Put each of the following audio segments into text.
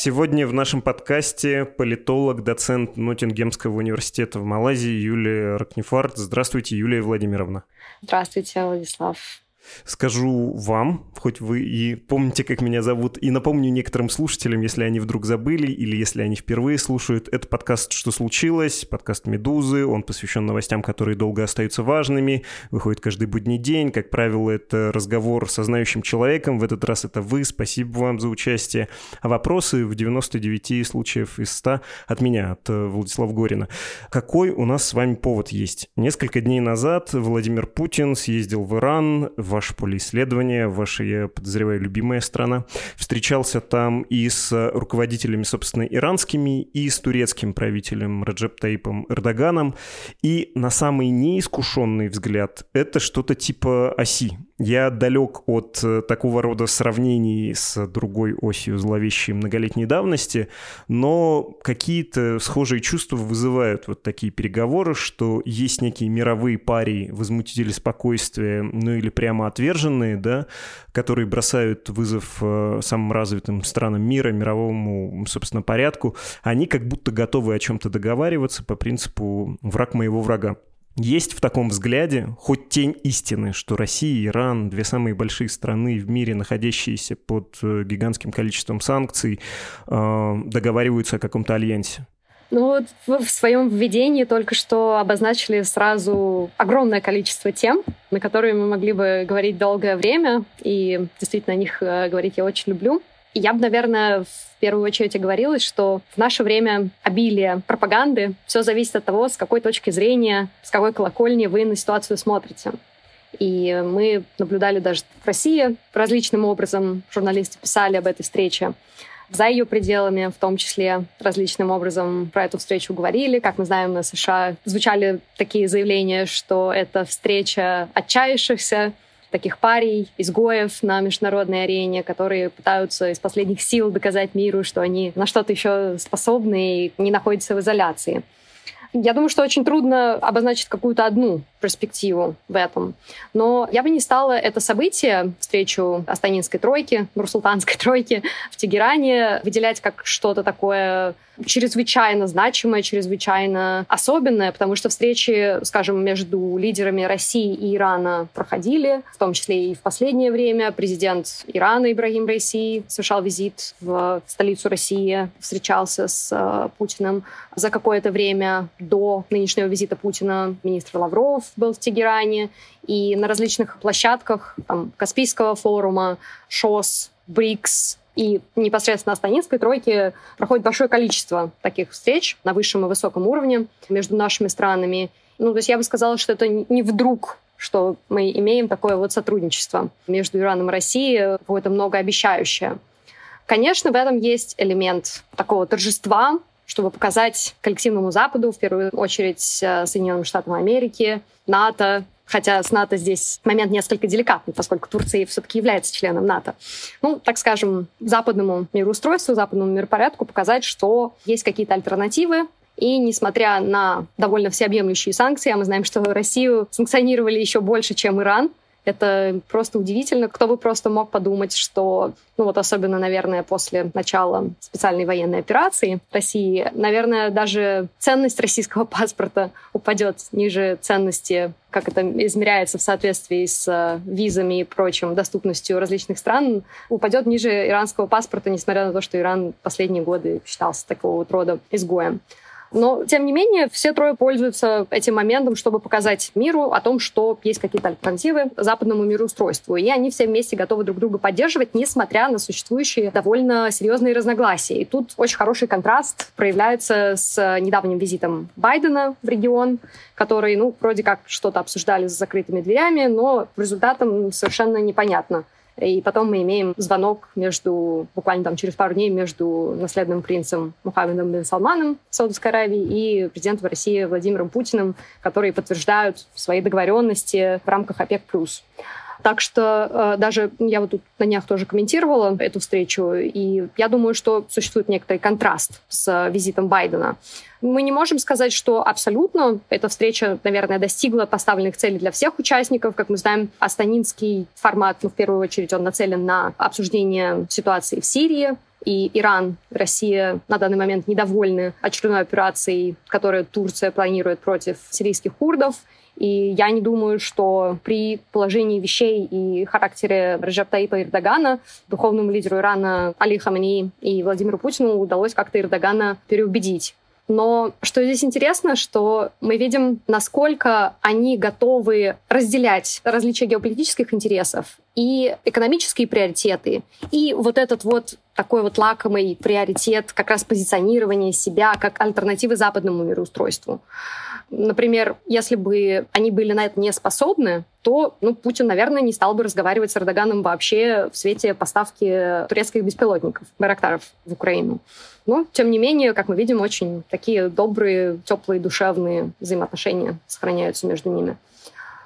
Сегодня в нашем подкасте политолог, доцент Ноттингемского университета в Малайзии Юлия Ракнефарт. Здравствуйте, Юлия Владимировна. Здравствуйте, Владислав. Скажу вам, хоть вы и помните, как меня зовут, и напомню некоторым слушателям, если они вдруг забыли или если они впервые слушают, это подкаст «Что случилось?», подкаст «Медузы», он посвящен новостям, которые долго остаются важными, выходит каждый будний день, как правило, это разговор со знающим человеком, в этот раз это вы, спасибо вам за участие, а вопросы в 99 случаев из 100 от меня, от э, Владислава Горина. Какой у нас с вами повод есть? Несколько дней назад Владимир Путин съездил в Иран, в ваше поле исследования, ваша, я подозреваю, любимая страна. Встречался там и с руководителями, собственно, иранскими, и с турецким правителем Раджеп Таипом Эрдоганом. И на самый неискушенный взгляд это что-то типа оси. Я далек от э, такого рода сравнений с другой осью зловещей многолетней давности, но какие-то схожие чувства вызывают вот такие переговоры, что есть некие мировые пари, возмутители спокойствия, ну или прямо отверженные, да, которые бросают вызов э, самым развитым странам мира, мировому, собственно, порядку, они как будто готовы о чем-то договариваться по принципу «враг моего врага». Есть в таком взгляде хоть тень истины, что Россия и Иран, две самые большие страны в мире, находящиеся под э, гигантским количеством санкций, э, договариваются о каком-то альянсе? Ну вот вы в своем введении только что обозначили сразу огромное количество тем, на которые мы могли бы говорить долгое время, и действительно о них э, говорить я очень люблю. Я бы, наверное, в первую очередь оговорилась, что в наше время обилие пропаганды, все зависит от того, с какой точки зрения, с какой колокольни вы на ситуацию смотрите. И мы наблюдали даже в России различным образом, журналисты писали об этой встрече, за ее пределами, в том числе различным образом про эту встречу говорили. Как мы знаем, на США звучали такие заявления, что это встреча отчаявшихся, таких парей, изгоев на международной арене, которые пытаются из последних сил доказать миру, что они на что-то еще способны и не находятся в изоляции. Я думаю, что очень трудно обозначить какую-то одну перспективу в этом. Но я бы не стала это событие, встречу Астанинской тройки, Нурсултанской тройки в Тегеране, выделять как что-то такое чрезвычайно значимое, чрезвычайно особенное, потому что встречи, скажем, между лидерами России и Ирана проходили, в том числе и в последнее время. Президент Ирана Ибрагим Рейси совершал визит в столицу России, встречался с э, Путиным. За какое-то время до нынешнего визита Путина министр Лавров был в Тегеране, и на различных площадках там, Каспийского форума, ШОС, БРИКС, и непосредственно на Станинской тройке проходит большое количество таких встреч на высшем и высоком уровне между нашими странами. Ну, то есть я бы сказала, что это не вдруг что мы имеем такое вот сотрудничество между Ираном и Россией, какое-то многообещающее. Конечно, в этом есть элемент такого торжества, чтобы показать коллективному Западу, в первую очередь э, Соединенным Штатам Америки, НАТО, хотя с НАТО здесь момент несколько деликатный, поскольку Турция все-таки является членом НАТО. Ну, так скажем, западному мироустройству, западному миропорядку показать, что есть какие-то альтернативы, и несмотря на довольно всеобъемлющие санкции, а мы знаем, что Россию санкционировали еще больше, чем Иран, это просто удивительно. Кто бы просто мог подумать, что, ну вот особенно, наверное, после начала специальной военной операции России, наверное, даже ценность российского паспорта упадет ниже ценности как это измеряется в соответствии с э, визами и прочим, доступностью различных стран, упадет ниже иранского паспорта, несмотря на то, что Иран последние годы считался такого вот рода изгоем. Но, тем не менее, все трое пользуются этим моментом, чтобы показать миру о том, что есть какие-то альтернативы западному мироустройству. И они все вместе готовы друг друга поддерживать, несмотря на существующие довольно серьезные разногласия. И тут очень хороший контраст проявляется с недавним визитом Байдена в регион, который, ну, вроде как что-то обсуждали за закрытыми дверями, но результатом совершенно непонятно И потом мы имеем звонок между, буквально там через пару дней, между наследным принцем Мухаммедом бен Салманом Саудовской Аравии и президентом России Владимиром Путиным, которые подтверждают свои договоренности в рамках ОПЕК+. Так что э, даже я вот тут на днях тоже комментировала эту встречу, и я думаю, что существует некоторый контраст с визитом Байдена. Мы не можем сказать, что абсолютно эта встреча, наверное, достигла поставленных целей для всех участников. Как мы знаем, астанинский формат, ну, в первую очередь, он нацелен на обсуждение ситуации в Сирии, и Иран, Россия на данный момент недовольны очередной операцией, которую Турция планирует против сирийских курдов. И я не думаю, что при положении вещей и характере Раджаб Таипа Эрдогана духовному лидеру Ирана Али Хамани и Владимиру Путину удалось как-то Эрдогана переубедить. Но что здесь интересно, что мы видим, насколько они готовы разделять различия геополитических интересов и экономические приоритеты, и вот этот вот такой вот лакомый приоритет как раз позиционирования себя как альтернативы западному мироустройству. Например, если бы они были на это не способны, то ну, Путин, наверное, не стал бы разговаривать с Эрдоганом вообще в свете поставки турецких беспилотников, барактаров в Украину. Но, тем не менее, как мы видим, очень такие добрые, теплые, душевные взаимоотношения сохраняются между ними.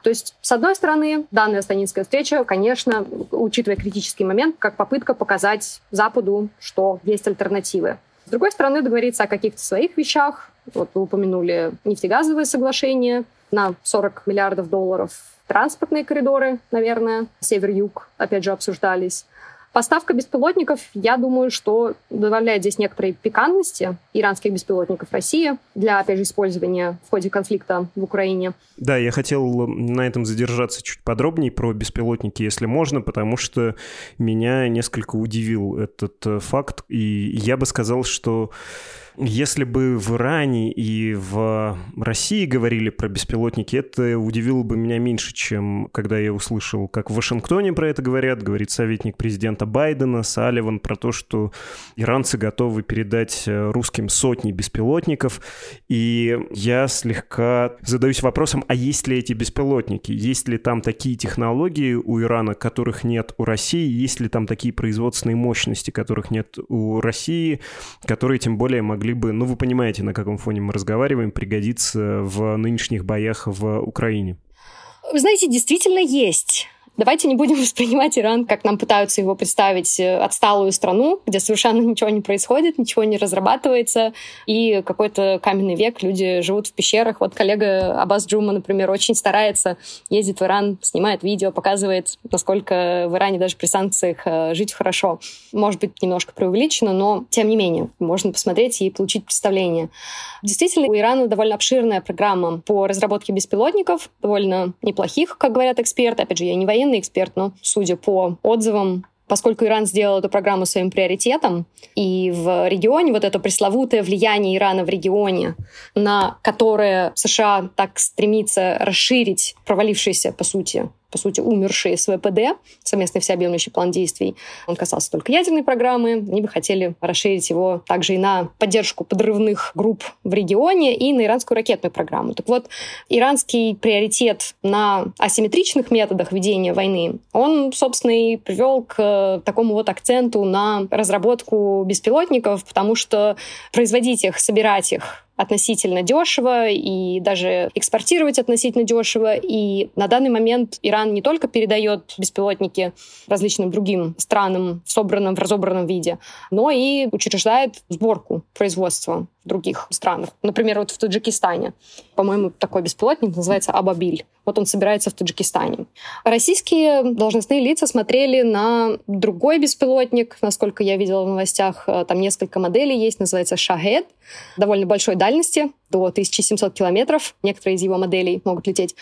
То есть, с одной стороны, данная станинская встреча, конечно, учитывая критический момент, как попытка показать Западу, что есть альтернативы. С другой стороны, договориться о каких-то своих вещах. Вот вы упомянули нефтегазовые соглашения на 40 миллиардов долларов. Транспортные коридоры, наверное, север-юг, опять же, обсуждались. Поставка беспилотников, я думаю, что добавляет здесь некоторые пикантности иранских беспилотников России для, опять же, использования в ходе конфликта в Украине. Да, я хотел на этом задержаться чуть подробнее про беспилотники, если можно, потому что меня несколько удивил этот э, факт, и я бы сказал, что если бы в Иране и в России говорили про беспилотники, это удивило бы меня меньше, чем когда я услышал, как в Вашингтоне про это говорят, говорит советник президента Байдена, Салливан, про то, что иранцы готовы передать э, русским сотни беспилотников. И я слегка задаюсь вопросом, а есть ли эти беспилотники? Есть ли там такие технологии у Ирана, которых нет у России? Есть ли там такие производственные мощности, которых нет у России, которые тем более могли могли бы, ну вы понимаете, на каком фоне мы разговариваем, пригодиться в нынешних боях в Украине? Вы знаете, действительно есть. Давайте не будем воспринимать Иран, как нам пытаются его представить, э, отсталую страну, где совершенно ничего не происходит, ничего не разрабатывается, и какой-то каменный век, люди живут в пещерах. Вот коллега Абаз Джума, например, очень старается, ездит в Иран, снимает видео, показывает, насколько в Иране даже при санкциях э, жить хорошо. Может быть, немножко преувеличено, но тем не менее, можно посмотреть и получить представление. Действительно, у Ирана довольно обширная программа по разработке беспилотников, довольно неплохих, как говорят эксперты. Опять же, я не военный военный эксперт, но судя по отзывам поскольку Иран сделал эту программу своим приоритетом, и в регионе вот это пресловутое влияние Ирана в регионе, на которое США так стремится расширить провалившийся, по сути, по сути, умершие СВПД, совместный всеобъемлющий план действий. Он касался только ядерной программы. Они бы хотели расширить его также и на поддержку подрывных групп в регионе и на иранскую ракетную программу. Так вот, иранский приоритет на асимметричных методах ведения войны, он, собственно, и привел к такому вот акценту на разработку беспилотников, потому что производить их, собирать их относительно дешево и даже экспортировать относительно дешево. И на данный момент Иран не только передает беспилотники различным другим странам в собранном, в разобранном виде, но и учреждает сборку производства других странах. Например, вот в Таджикистане. По-моему, такой беспилотник называется Абабиль. Вот он собирается в Таджикистане. Российские должностные лица смотрели на другой беспилотник, насколько я видела в новостях. Там несколько моделей есть, называется Шахед. Довольно большой дальности, до 1700 километров. Некоторые из его моделей могут лететь.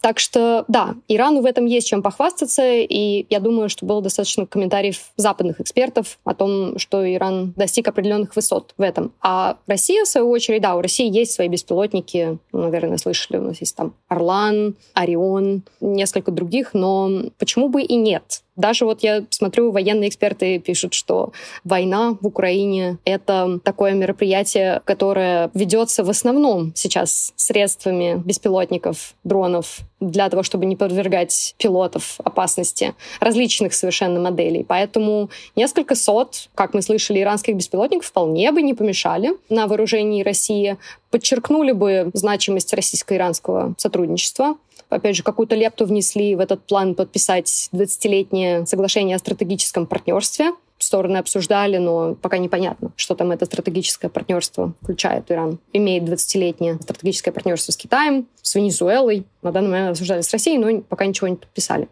Так что, да, Ирану в этом есть чем похвастаться, и я думаю, что было достаточно комментариев западных экспертов о том, что Иран достиг определенных высот в этом. А Россия, в свою очередь, да, у России есть свои беспилотники, наверное, слышали, у нас есть там Орлан, Орион, несколько других, но почему бы и нет? Даже вот я смотрю, военные эксперты пишут, что война в Украине — это такое мероприятие, которое ведется в основном сейчас средствами беспилотников, дронов, для того, чтобы не подвергать пилотов опасности различных совершенно моделей. Поэтому несколько сот, как мы слышали, иранских беспилотников вполне бы не помешали на вооружении России, подчеркнули бы значимость российско-иранского сотрудничества, опять же, какую-то лепту внесли в этот план подписать 20-летнее соглашение о стратегическом партнерстве. Стороны обсуждали, но пока непонятно, что там это стратегическое партнерство включает. Иран имеет 20-летнее стратегическое партнерство с Китаем, с Венесуэлой. На данный момент обсуждали с Россией, но пока ничего не подписали.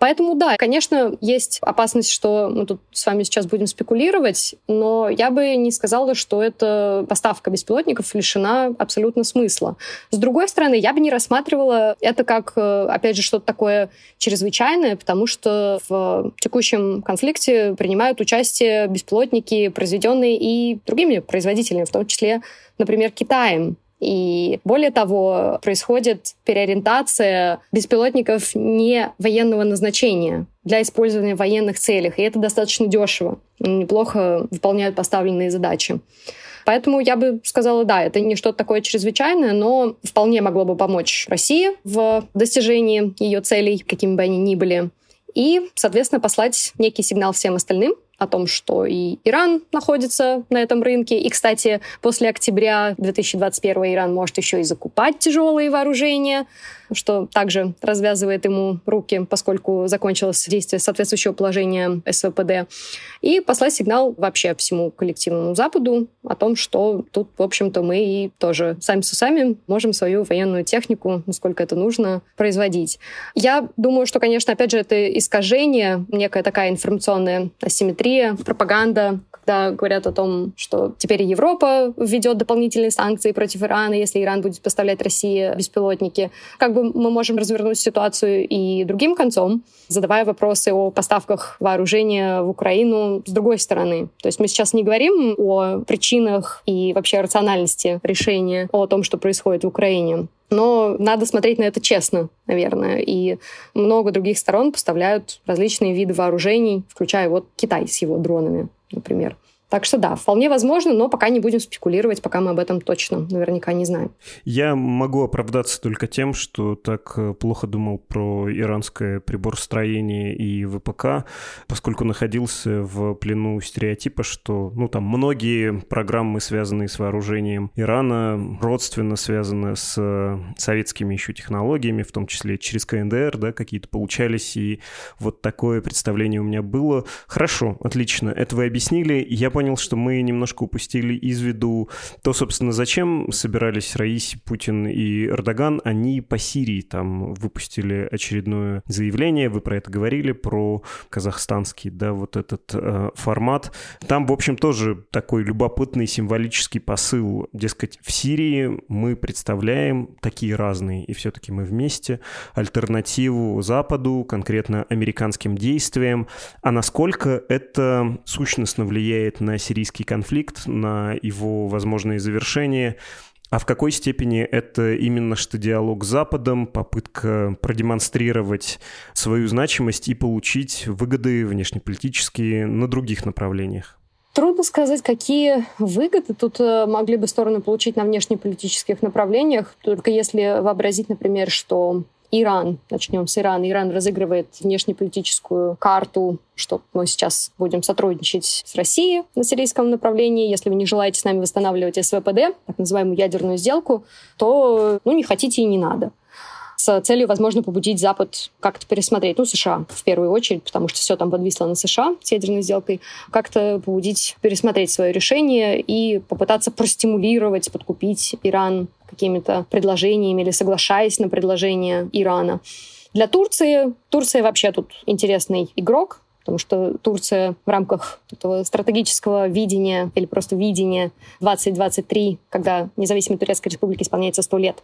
Поэтому, да, конечно, есть опасность, что мы тут с вами сейчас будем спекулировать, но я бы не сказала, что эта поставка беспилотников лишена абсолютно смысла. С другой стороны, я бы не рассматривала это как, э, опять же, что-то такое чрезвычайное, потому что в текущем конфликте принимают участие беспилотники, произведенные и другими производителями, в том числе, например, Китаем. И более того, происходит переориентация беспилотников не военного назначения для использования в военных целях. И это достаточно дешево. Неплохо выполняют поставленные задачи. Поэтому я бы сказала, да, это не что-то такое чрезвычайное, но вполне могло бы помочь России в достижении ее целей, какими бы они ни были. И, соответственно, послать некий сигнал всем остальным, о том, что и Иран находится на этом рынке. И, кстати, после октября 2021 Иран может еще и закупать тяжелые вооружения что также развязывает ему руки, поскольку закончилось действие соответствующего положения СВПД, и послать сигнал вообще всему коллективному Западу о том, что тут, в общем-то, мы и тоже сами с усами можем свою военную технику, насколько это нужно, производить. Я думаю, что, конечно, опять же, это искажение, некая такая информационная асимметрия, пропаганда, когда говорят о том, что теперь Европа введет дополнительные санкции против Ирана, если Иран будет поставлять России беспилотники. Как бы мы можем развернуть ситуацию и другим концом, задавая вопросы о поставках вооружения в Украину с другой стороны. То есть мы сейчас не говорим о причинах и вообще рациональности решения, о том, что происходит в Украине. Но надо смотреть на это честно, наверное. И много других сторон поставляют различные виды вооружений, включая вот Китай с его дронами например. Так что да, вполне возможно, но пока не будем спекулировать, пока мы об этом точно наверняка не знаем. Я могу оправдаться только тем, что так э, плохо думал про иранское приборостроение и ВПК, поскольку находился в плену стереотипа, что ну, там многие программы, связанные с вооружением Ирана, родственно связаны с э, советскими еще технологиями, в том числе через КНДР, да, какие-то получались, и вот такое представление у меня было. Хорошо, отлично, это вы объяснили. Я понял, понял, что мы немножко упустили из виду то, собственно, зачем собирались Раиси, Путин и Эрдоган. Они по Сирии там выпустили очередное заявление, вы про это говорили, про казахстанский, да, вот этот э, формат. Там, в общем, тоже такой любопытный символический посыл. Дескать, в Сирии мы представляем такие разные, и все-таки мы вместе, альтернативу Западу, конкретно американским действиям. А насколько это сущностно влияет на на сирийский конфликт, на его возможные завершения, а в какой степени это именно что диалог с Западом, попытка продемонстрировать свою значимость и получить выгоды внешнеполитические на других направлениях? Трудно сказать, какие выгоды тут э, могли бы стороны получить на внешнеполитических направлениях, только если вообразить, например, что Иран, начнем с Ирана. Иран разыгрывает внешнеполитическую карту, что мы сейчас будем сотрудничать с Россией на сирийском направлении. Если вы не желаете с нами восстанавливать СВПД, так называемую ядерную сделку, то ну, не хотите и не надо с целью, возможно, побудить Запад как-то пересмотреть, ну, США в первую очередь, потому что все там подвисло на США с ядерной сделкой, как-то побудить пересмотреть свое решение и попытаться простимулировать, подкупить Иран какими-то предложениями или соглашаясь на предложения Ирана. Для Турции, Турция вообще тут интересный игрок, потому что Турция в рамках этого стратегического видения или просто видения 2023, когда независимой Турецкой Республике исполняется 100 лет,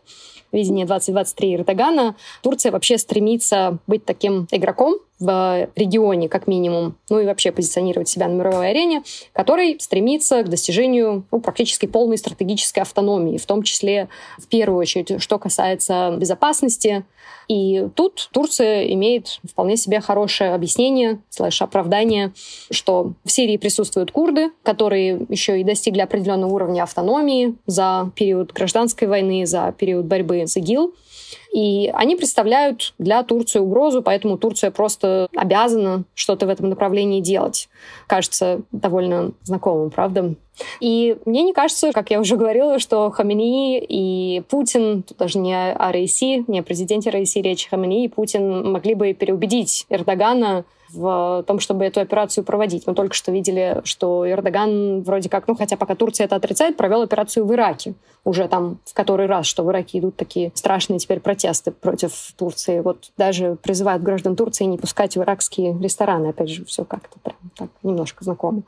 видение 2023 Эрдогана, Турция вообще стремится быть таким игроком, в регионе, как минимум, ну и вообще позиционировать себя на мировой арене, который стремится к достижению ну, практически полной стратегической автономии, в том числе, в первую очередь, что касается безопасности. И тут Турция имеет вполне себе хорошее объяснение, слэш оправдание, что в Сирии присутствуют курды, которые еще и достигли определенного уровня автономии за период гражданской войны, за период борьбы с ИГИЛ. И они представляют для Турции угрозу, поэтому Турция просто обязана что-то в этом направлении делать. Кажется довольно знакомым, правда? И мне не кажется, как я уже говорила, что Хамини и Путин, тут даже не о Раиси, не о президенте Раиси речь, Хамини и Путин могли бы переубедить Эрдогана в том, чтобы эту операцию проводить. Мы только что видели, что Эрдоган вроде как, ну хотя пока Турция это отрицает, провел операцию в Ираке. Уже там в который раз, что в Ираке идут такие страшные теперь протесты против Турции. Вот даже призывают граждан Турции не пускать в иракские рестораны. Опять же, все как-то прям так немножко знакомо.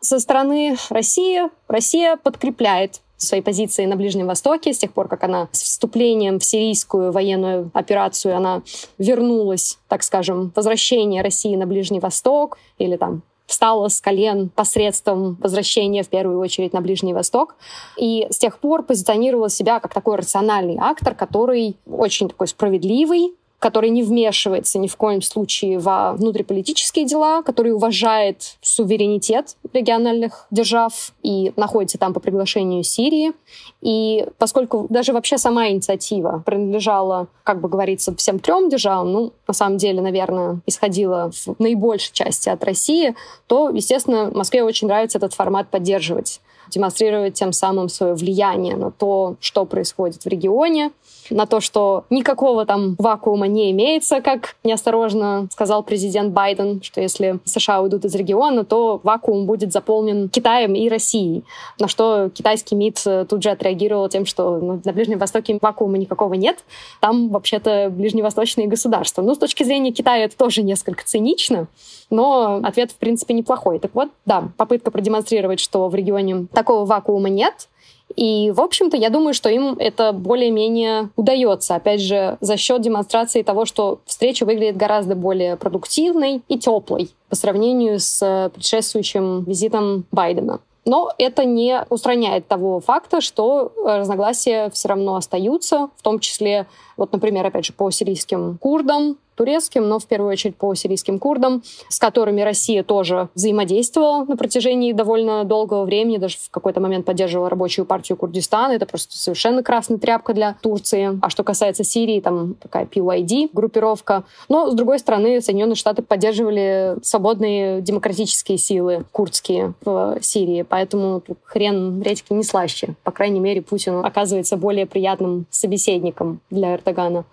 Со стороны России Россия подкрепляет свои позиции на Ближнем Востоке с тех пор, как она с вступлением в сирийскую военную операцию, она вернулась, так скажем, возвращение России на Ближний Восток или там встала с колен посредством возвращения в первую очередь на Ближний Восток. И с тех пор позиционировала себя как такой рациональный актор, который очень такой справедливый, который не вмешивается ни в коем случае во внутриполитические дела, который уважает суверенитет региональных держав и находится там по приглашению Сирии. И поскольку даже вообще сама инициатива принадлежала, как бы говорится, всем трем державам, ну, на самом деле, наверное, исходила в наибольшей части от России, то, естественно, Москве очень нравится этот формат поддерживать демонстрировать тем самым свое влияние на то, что происходит в регионе, на то, что никакого там вакуума не имеется, как неосторожно сказал президент Байден, что если США уйдут из региона, то вакуум будет заполнен Китаем и Россией. На что китайский МИД э, тут же отреагировал тем, что ну, на Ближнем Востоке вакуума никакого нет, там вообще-то ближневосточные государства. Ну, с точки зрения Китая это тоже несколько цинично, но ответ, в принципе, неплохой. Так вот, да, попытка продемонстрировать, что в регионе такого вакуума нет, и, в общем-то, я думаю, что им это более-менее удается. Опять же, за счет демонстрации того, что встреча выглядит гораздо более продуктивной и теплой по сравнению с предшествующим визитом Байдена. Но это не устраняет того факта, что разногласия все равно остаются, в том числе, вот, например, опять же, по сирийским курдам, турецким, но в первую очередь по сирийским курдам, с которыми Россия тоже взаимодействовала на протяжении довольно долгого времени, даже в какой-то момент поддерживала рабочую партию Курдистана. Это просто совершенно красная тряпка для Турции. А что касается Сирии, там такая PYD группировка. Но, с другой стороны, Соединенные Штаты поддерживали свободные демократические силы курдские в Сирии. Поэтому хрен редьки не слаще. По крайней мере, Путин оказывается более приятным собеседником для Эрдогана.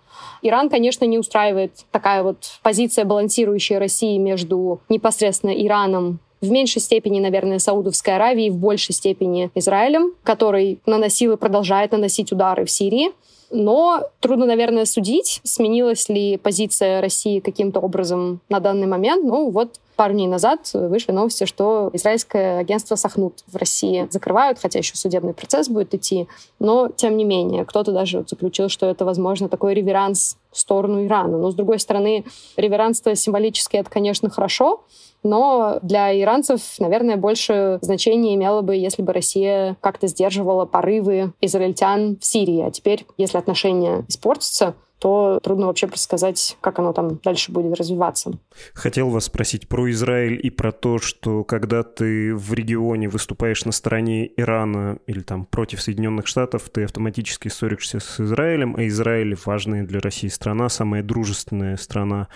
Иран, конечно, не устраивает такая вот позиция, балансирующая России между непосредственно Ираном в меньшей степени, наверное, Саудовской Аравией, в большей степени Израилем, который наносил и продолжает наносить удары в Сирии. Но трудно, наверное, судить, сменилась ли позиция России каким-то образом на данный момент. Ну вот пару дней назад вышли новости, что израильское агентство Сахнут в России закрывают, хотя еще судебный процесс будет идти. Но, тем не менее, кто-то даже заключил, что это, возможно, такой реверанс в сторону Ирана. Но, с другой стороны, реверанство символически — это, конечно, хорошо, но для иранцев, наверное, больше значения имело бы, если бы Россия как-то сдерживала порывы израильтян в Сирии. А теперь, если отношения испортятся, то трудно вообще предсказать, как оно там дальше будет развиваться. Хотел вас спросить про Израиль и про то, что когда ты в регионе выступаешь на стороне Ирана или там против Соединенных Штатов, ты автоматически ссоришься с Израилем, а Израиль важная для России страна, самая дружественная страна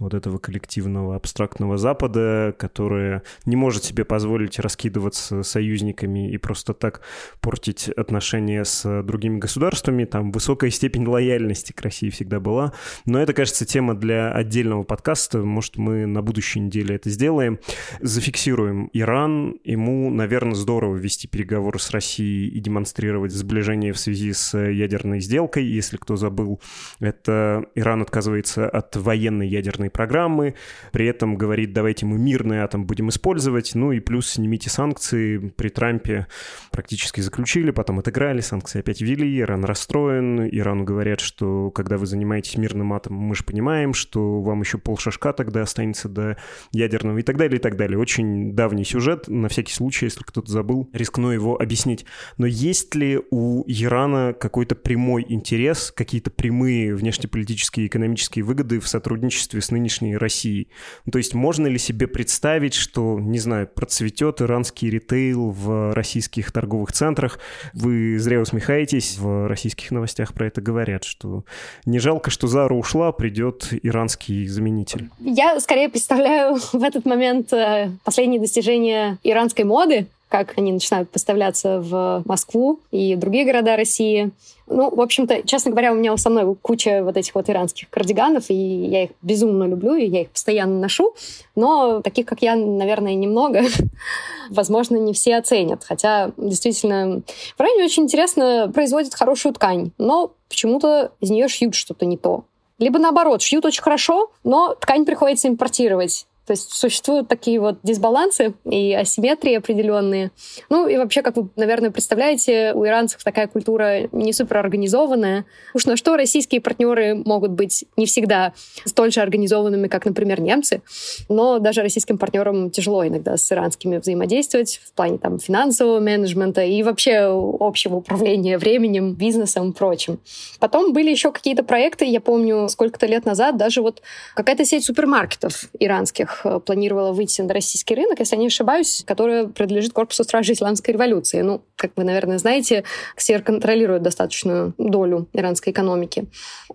вот этого коллективного абстрактного Запада, которая не может себе позволить раскидываться союзниками и просто так портить отношения с другими государствами. Там высокая степень лояльности к России всегда была. Но это, кажется, тема для отдельного подкаста. Может, мы на будущей неделе это сделаем. Зафиксируем Иран. Ему, наверное, здорово вести переговоры с Россией и демонстрировать сближение в связи с ядерной сделкой. Если кто забыл, это Иран отказывается от военной ядерной программы, при этом говорит, давайте мы мирный атом будем использовать, ну и плюс снимите санкции. При Трампе практически заключили, потом отыграли, санкции опять ввели, Иран расстроен, Ирану говорят, что когда когда вы занимаетесь мирным атомом, мы же понимаем, что вам еще полшажка тогда останется до ядерного и так далее, и так далее. Очень давний сюжет, на всякий случай, если кто-то забыл, рискну его объяснить. Но есть ли у Ирана какой-то прямой интерес, какие-то прямые внешнеполитические и экономические выгоды в сотрудничестве с нынешней Россией? Ну, то есть можно ли себе представить, что, не знаю, процветет иранский ритейл в российских торговых центрах? Вы зря усмехаетесь, в российских новостях про это говорят, что не жалко, что Зара ушла, придет иранский заменитель. Я скорее представляю в этот момент э, последние достижения иранской моды, как они начинают поставляться в Москву и другие города России. Ну, в общем-то, честно говоря, у меня со мной куча вот этих вот иранских кардиганов, и я их безумно люблю, и я их постоянно ношу. Но таких, как я, наверное, немного. Возможно, не все оценят. Хотя, действительно, в Иране очень интересно производят хорошую ткань, но почему-то из нее шьют что-то не то. Либо наоборот, шьют очень хорошо, но ткань приходится импортировать. То есть существуют такие вот дисбалансы и асимметрии определенные. Ну и вообще, как вы, наверное, представляете, у иранцев такая культура не супер организованная. Уж на что российские партнеры могут быть не всегда столь же организованными, как, например, немцы. Но даже российским партнерам тяжело иногда с иранскими взаимодействовать в плане там финансового менеджмента и вообще общего управления временем, бизнесом и прочим. Потом были еще какие-то проекты, я помню, сколько-то лет назад даже вот какая-то сеть супермаркетов иранских Э, планировала выйти на российский рынок, если я не ошибаюсь, которая принадлежит корпусу стражи исламской революции. Ну, как вы, наверное, знаете, КСР контролирует достаточную долю иранской экономики.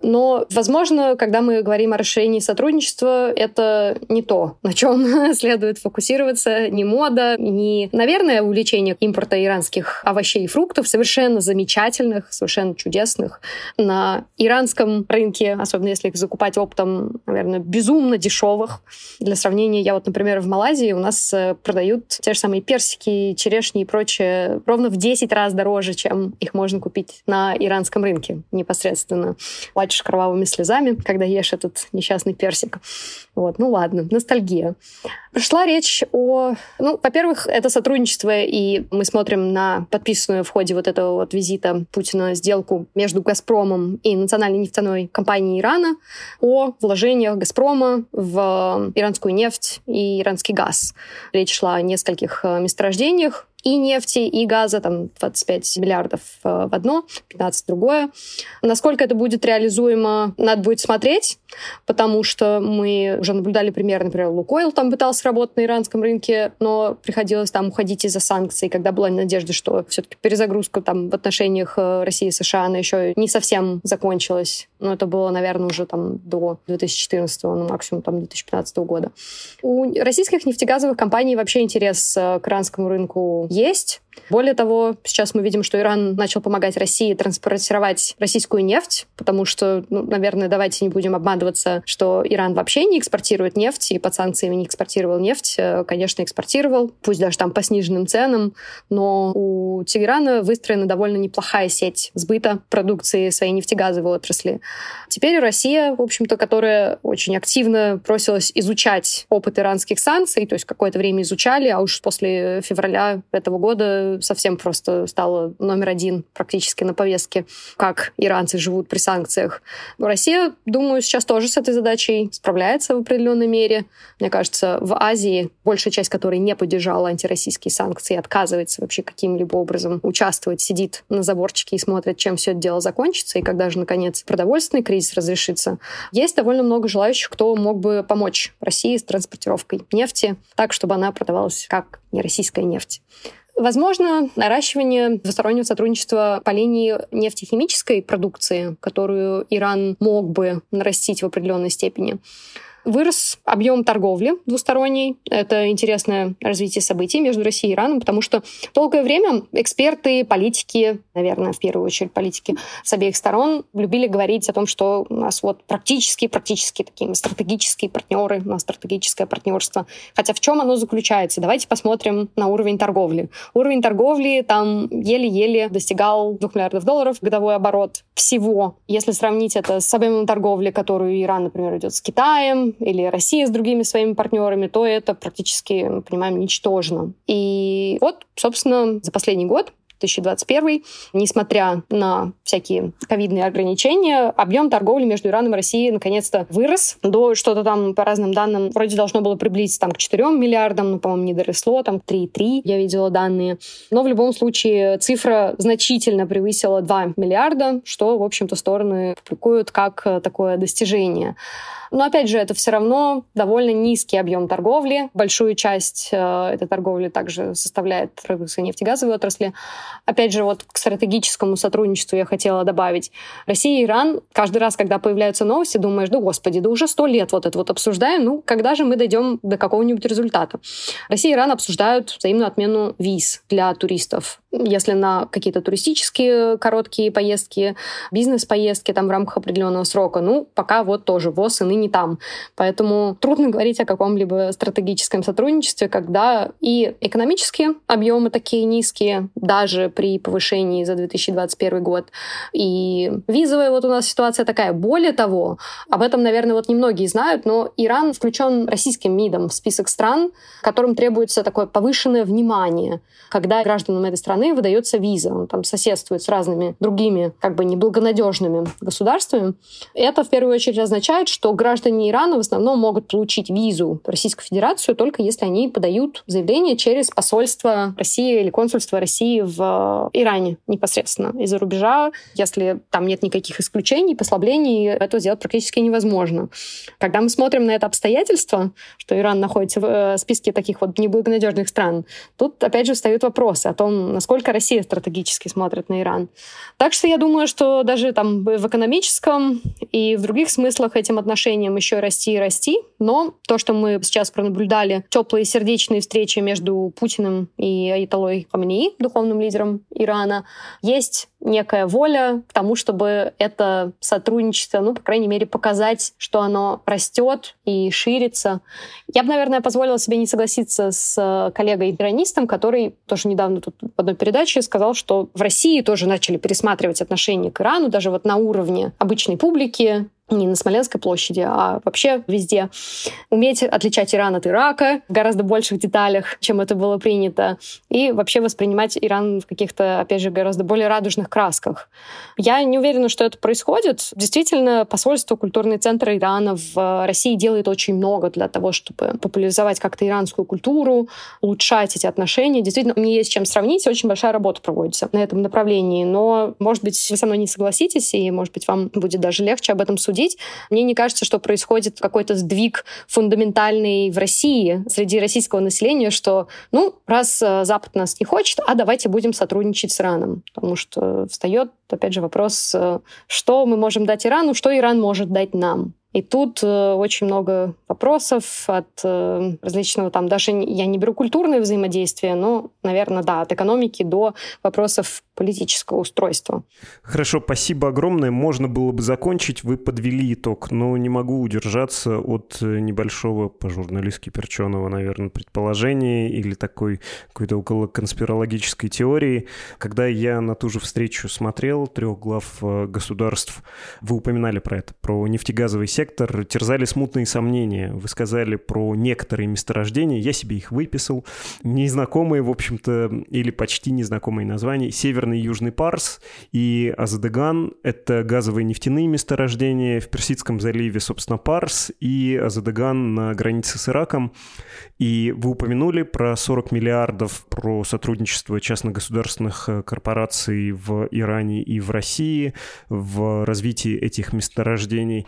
Но, возможно, когда мы говорим о расширении сотрудничества, это не то, на чем следует фокусироваться, не мода, не, наверное, увлечение импорта иранских овощей и фруктов, совершенно замечательных, совершенно чудесных, на иранском рынке, особенно если их закупать оптом, наверное, безумно дешевых. Для сравнения сравнения, я вот, например, в Малайзии у нас э, продают те же самые персики, черешни и прочее ровно в 10 раз дороже, чем их можно купить на иранском рынке непосредственно. Плачешь кровавыми слезами, когда ешь этот несчастный персик. Вот, ну ладно, ностальгия. Шла речь о... Ну, во-первых, это сотрудничество, и мы смотрим на подписанную в ходе вот этого вот визита Путина сделку между «Газпромом» и национальной нефтяной компанией Ирана о вложениях «Газпрома» в иранскую нефть и иранский газ. Речь шла о нескольких э, месторождениях, и нефти, и газа, там 25 миллиардов э, в одно, 15 в другое. Насколько это будет реализуемо, надо будет смотреть, потому что мы уже наблюдали пример, например, Лукойл там пытался работать на иранском рынке, но приходилось там уходить из-за санкций, когда была надежда, что все-таки перезагрузка там в отношениях э, России и США, она еще не совсем закончилась. Но это было, наверное, уже там до 2014, ну, максимум там 2015 года. У российских нефтегазовых компаний вообще интерес э, к иранскому рынку есть. Более того, сейчас мы видим, что Иран начал помогать России транспортировать российскую нефть, потому что, ну, наверное, давайте не будем обманываться, что Иран вообще не экспортирует нефть и под санкциями не экспортировал нефть. Э, конечно, экспортировал, пусть даже там по сниженным ценам, но у Тегерана выстроена довольно неплохая сеть сбыта продукции своей нефтегазовой отрасли. Теперь Россия, в общем-то, которая очень активно просилась изучать опыт иранских санкций, то есть какое-то время изучали, а уж после февраля этого года совсем просто стало номер один практически на повестке, как иранцы живут при санкциях. Россия, думаю, сейчас тоже с этой задачей справляется в определенной мере. Мне кажется, в Азии, большая часть которой не поддержала антироссийские санкции, отказывается вообще каким-либо образом участвовать, сидит на заборчике и смотрит, чем все это дело закончится, и когда же, наконец, продовольственный кризис разрешится. Есть довольно много желающих, кто мог бы помочь России с транспортировкой нефти так, чтобы она продавалась как не российская нефть. Возможно, наращивание двустороннего сотрудничества по линии нефтехимической продукции, которую Иран мог бы нарастить в определенной степени. Вырос объем торговли двусторонней. Это интересное развитие событий между Россией и Ираном, потому что долгое время эксперты, политики, наверное, в первую очередь политики с обеих сторон любили говорить о том, что у нас вот практически, практически такие стратегические партнеры, у нас стратегическое партнерство. Хотя в чем оно заключается? Давайте посмотрим на уровень торговли. Уровень торговли там еле-еле достигал 2 миллиардов долларов годовой оборот всего. Если сравнить это с объемом торговли, которую Иран, например, идет с Китаем, или Россия с другими своими партнерами, то это практически, мы понимаем, ничтожно. И вот, собственно, за последний год 2021. Несмотря на всякие ковидные ограничения, объем торговли между Ираном и Россией наконец-то вырос до что-то там, по разным данным, вроде должно было приблизиться там к 4 миллиардам, но, по-моему, не доросло, там 3,3, я видела данные. Но в любом случае цифра значительно превысила 2 миллиарда, что, в общем-то, стороны публикуют как такое достижение. Но опять же, это все равно довольно низкий объем торговли. Большую часть э, этой торговли также составляет продукция нефтегазовой отрасли. Опять же, вот к стратегическому сотрудничеству я хотела добавить. Россия и Иран, каждый раз, когда появляются новости, думаешь, да господи, да уже сто лет вот это вот обсуждаем, ну, когда же мы дойдем до какого-нибудь результата? Россия и Иран обсуждают взаимную отмену виз для туристов если на какие-то туристические короткие поездки, бизнес-поездки там в рамках определенного срока, ну, пока вот тоже ВОЗ и ныне там. Поэтому трудно говорить о каком-либо стратегическом сотрудничестве, когда и экономические объемы такие низкие, даже при повышении за 2021 год, и визовая вот у нас ситуация такая. Более того, об этом, наверное, вот немногие знают, но Иран включен российским МИДом в список стран, которым требуется такое повышенное внимание, когда гражданам этой страны страны выдается виза. Он там соседствует с разными другими как бы неблагонадежными государствами. Это в первую очередь означает, что граждане Ирана в основном могут получить визу в Российскую Федерацию только если они подают заявление через посольство России или консульство России в Иране непосредственно из-за рубежа. Если там нет никаких исключений, послаблений, это сделать практически невозможно. Когда мы смотрим на это обстоятельство, что Иран находится в э, списке таких вот неблагонадежных стран, тут опять же встают вопросы о том, насколько насколько Россия стратегически смотрит на Иран. Так что я думаю, что даже там в экономическом и в других смыслах этим отношениям еще расти и расти. Но то, что мы сейчас пронаблюдали, теплые сердечные встречи между Путиным и Айталой Хаминеи, духовным лидером Ирана, есть некая воля к тому, чтобы это сотрудничество, ну, по крайней мере, показать, что оно растет и ширится. Я бы, наверное, позволила себе не согласиться с э, коллегой-иранистом, который тоже недавно тут в одной передаче сказал, что в России тоже начали пересматривать отношение к Ирану, даже вот на уровне обычной публики, не на Смоленской площади, а вообще везде. Уметь отличать Иран от Ирака в гораздо больших деталях, чем это было принято, и вообще воспринимать Иран в каких-то, опять же, гораздо более радужных красках. Я не уверена, что это происходит. Действительно, посольство, культурный центр Ирана в России делает очень много для того, чтобы популяризовать как-то иранскую культуру, улучшать эти отношения. Действительно, мне есть чем сравнить, очень большая работа проводится на этом направлении. Но, может быть, вы со мной не согласитесь, и, может быть, вам будет даже легче об этом судить судить. Мне не кажется, что происходит какой-то сдвиг фундаментальный в России среди российского населения, что, ну, раз э, Запад нас не хочет, а давайте будем сотрудничать с Ираном. Потому что встает, опять же, вопрос, э, что мы можем дать Ирану, что Иран может дать нам. И тут э, очень много вопросов от э, различного там, даже я не беру культурное взаимодействие, но, наверное, да, от экономики до вопросов политического устройства. Хорошо, спасибо огромное. Можно было бы закончить, вы подвели итог, но не могу удержаться от э, небольшого по-журналистски перченого, наверное, предположения или такой какой-то около конспирологической теории. Когда я на ту же встречу смотрел трех глав э, государств, вы упоминали про это, про нефтегазовый сектор, сектор терзали смутные сомнения. Вы сказали про некоторые месторождения, я себе их выписал. Незнакомые, в общем-то, или почти незнакомые названия. Северный и Южный Парс и Азадеган — это газовые нефтяные месторождения. В Персидском заливе, собственно, Парс и Азадеган на границе с Ираком. И вы упомянули про 40 миллиардов, про сотрудничество частно-государственных э, корпораций в Иране и в России, в развитии этих месторождений.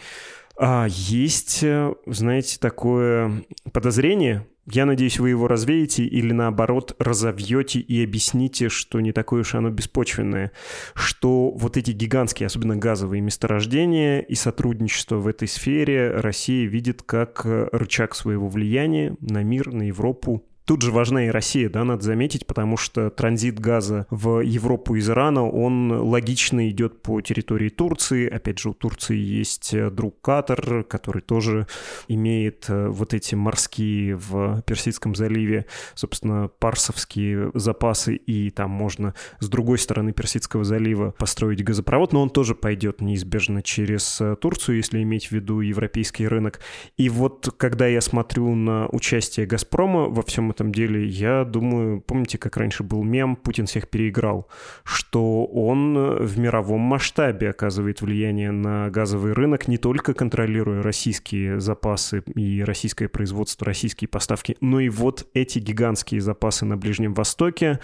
А есть, э, знаете, такое подозрение, я надеюсь, вы его развеете или наоборот разовьете и объясните, что не такое уж оно беспочвенное, что вот эти гигантские, особенно газовые месторождения и сотрудничество в этой сфере Россия видит как э, рычаг своего влияния на мир, на Европу, Тут же важна и Россия, да, надо заметить, потому что транзит газа в Европу из Ирана, он логично идет по территории Турции. Опять же, у Турции есть э, друг Катар, который тоже имеет э, вот эти морские в Персидском заливе, собственно, парсовские запасы, и там можно с другой стороны Персидского залива построить газопровод, но он тоже пойдет неизбежно через э, Турцию, если иметь в виду европейский рынок. И вот когда я смотрю на участие «Газпрома» во всем этом деле, я думаю, помните, как раньше был мем «Путин всех переиграл», что он в мировом масштабе оказывает влияние на газовый рынок, не только контролируя российские запасы и российское производство, российские поставки, но и вот эти гигантские запасы на Ближнем Востоке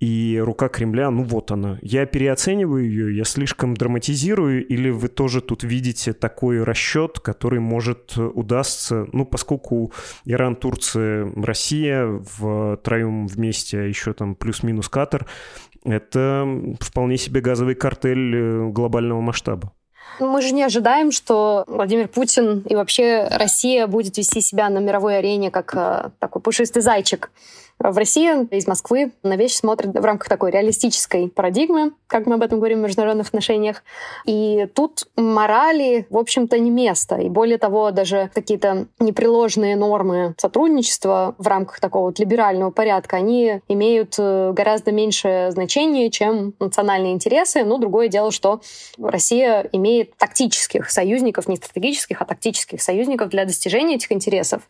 и рука Кремля, ну вот она. Я переоцениваю ее, я слишком драматизирую, или вы тоже тут видите такой расчет, который может удастся, ну, поскольку Иран, Турция, Россия в троем вместе, а еще там плюс-минус Катар, это вполне себе газовый картель э, глобального масштаба. Мы же не ожидаем, что Владимир Путин и вообще Россия будет вести себя на мировой арене как э, такой пушистый зайчик. В России из Москвы на вещи смотрят в рамках такой реалистической парадигмы, как мы об этом говорим в международных отношениях. И тут морали, в общем-то, не место. И более того, даже какие-то непреложные нормы сотрудничества в рамках такого вот либерального порядка, они имеют э, гораздо меньшее значение, чем национальные интересы. Но другое дело, что Россия имеет тактических союзников, не стратегических, а тактических союзников для достижения этих интересов.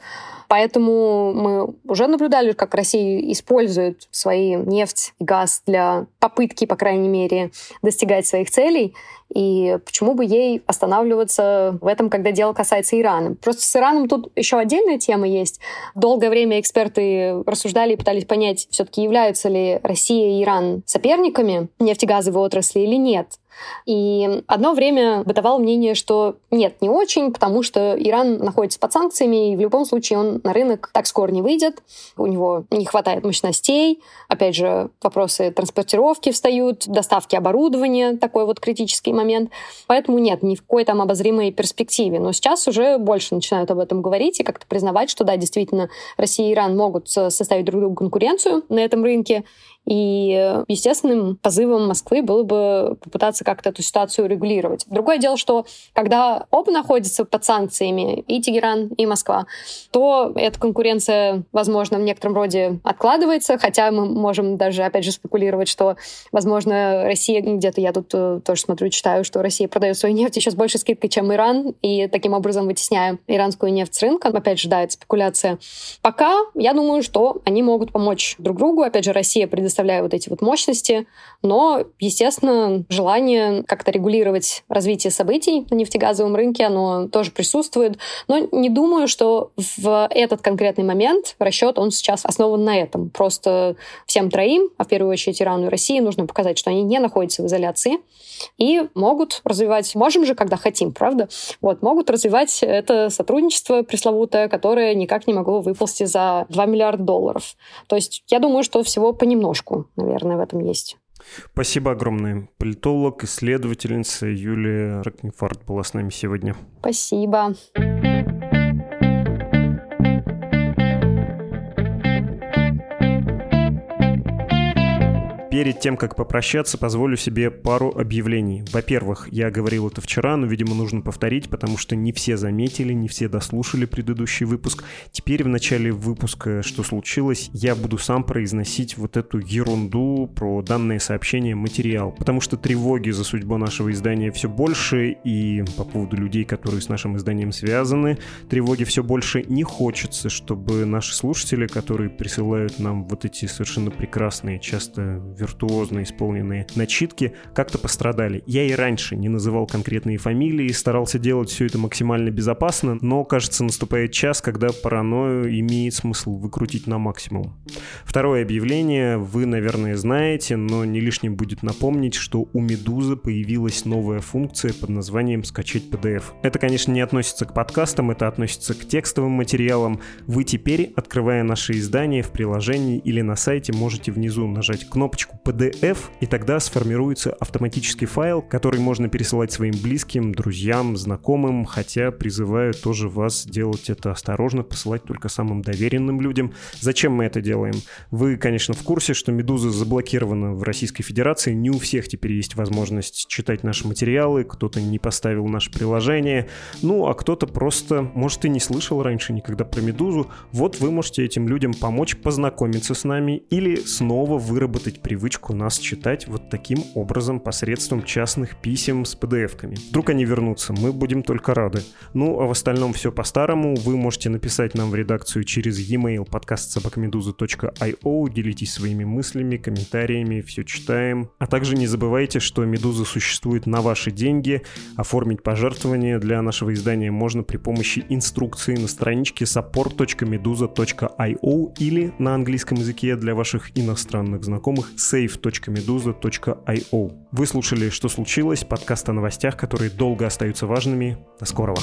Поэтому мы уже наблюдали, как Россия использует свои нефть и газ для попытки, по крайней мере, достигать своих целей. И почему бы ей останавливаться в этом, когда дело касается Ирана? Просто с Ираном тут еще отдельная тема есть. Долгое время эксперты рассуждали и пытались понять, все-таки являются ли Россия и Иран соперниками нефтегазовой отрасли или нет. И одно время бытовало мнение, что нет, не очень, потому что Иран находится под санкциями, и в любом случае он на рынок так скоро не выйдет, у него не хватает мощностей, опять же, вопросы транспортировки встают, доставки оборудования, такой вот критический момент. Поэтому нет, ни в какой там обозримой перспективе. Но сейчас уже больше начинают об этом говорить и как-то признавать, что да, действительно, Россия и Иран могут составить друг другу конкуренцию на этом рынке, и естественным позывом Москвы было бы попытаться как-то эту ситуацию регулировать. Другое дело, что когда оба находятся под санкциями, и Тегеран, и Москва, то эта конкуренция, возможно, в некотором роде откладывается, хотя мы можем даже, опять же, спекулировать, что, возможно, Россия, где-то я тут э, тоже смотрю, читаю, что Россия продает свою нефть еще с большей скидкой, чем Иран, и таким образом вытесняя иранскую нефть с рынка. Опять же, да, это спекуляция. Пока я думаю, что они могут помочь друг другу. Опять же, Россия предоставляет предоставляя вот эти вот мощности, но, естественно, желание как-то регулировать развитие событий на нефтегазовом рынке, оно тоже присутствует. Но не думаю, что в этот конкретный момент расчет, он сейчас основан на этом. Просто всем троим, а в первую очередь Ирану и России, нужно показать, что они не находятся в изоляции и могут развивать, можем же, когда хотим, правда? Вот, могут развивать это сотрудничество пресловутое, которое никак не могло выползти за 2 миллиарда долларов. То есть я думаю, что всего понемножку поддержку, наверное, в этом есть. Спасибо огромное. Политолог, исследовательница Юлия Рокнефарт была с нами сегодня. Спасибо. Перед тем, как попрощаться, позволю себе пару объявлений. Во-первых, я говорил это вчера, но, видимо, нужно повторить, потому что не все заметили, не все дослушали предыдущий выпуск. Теперь в начале выпуска «Что случилось?» я буду сам произносить вот эту ерунду про данное сообщение материал, потому что тревоги за судьбу нашего издания все больше, и по поводу людей, которые с нашим изданием связаны, тревоги все больше. Не хочется, чтобы наши слушатели, которые присылают нам вот эти совершенно прекрасные, часто виртуозно исполненные начитки как-то пострадали. Я и раньше не называл конкретные фамилии, старался делать все это максимально безопасно, но, кажется, наступает час, когда паранойю имеет смысл выкрутить на максимум. Второе объявление вы, наверное, знаете, но не лишним будет напомнить, что у Медузы появилась новая функция под названием «Скачать PDF». Это, конечно, не относится к подкастам, это относится к текстовым материалам. Вы теперь, открывая наше издание в приложении или на сайте, можете внизу нажать кнопочку папочку PDF, и тогда сформируется автоматический файл, который можно пересылать своим близким, друзьям, знакомым, хотя призываю тоже вас делать это осторожно, посылать только самым доверенным людям. Зачем мы это делаем? Вы, конечно, в курсе, что «Медуза» заблокирована в Российской Федерации, не у всех теперь есть возможность читать наши материалы, кто-то не поставил наше приложение, ну, а кто-то просто, может, и не слышал раньше никогда про «Медузу», вот вы можете этим людям помочь познакомиться с нами или снова выработать привычку привычку нас читать вот таким образом посредством частных писем с PDF-ками. Вдруг они вернутся, мы будем только рады. Ну, а в остальном все по-старому. Вы можете написать нам в редакцию через e-mail подкаст делитесь своими мыслями, комментариями, все читаем. А также не забывайте, что Медуза существует на ваши деньги. Оформить пожертвование для нашего издания можно при помощи инструкции на страничке support.meduza.io или на английском языке для ваших иностранных знакомых save.meduza.io. Вы слушали «Что случилось?» подкаст о новостях, которые долго остаются важными. До скорого!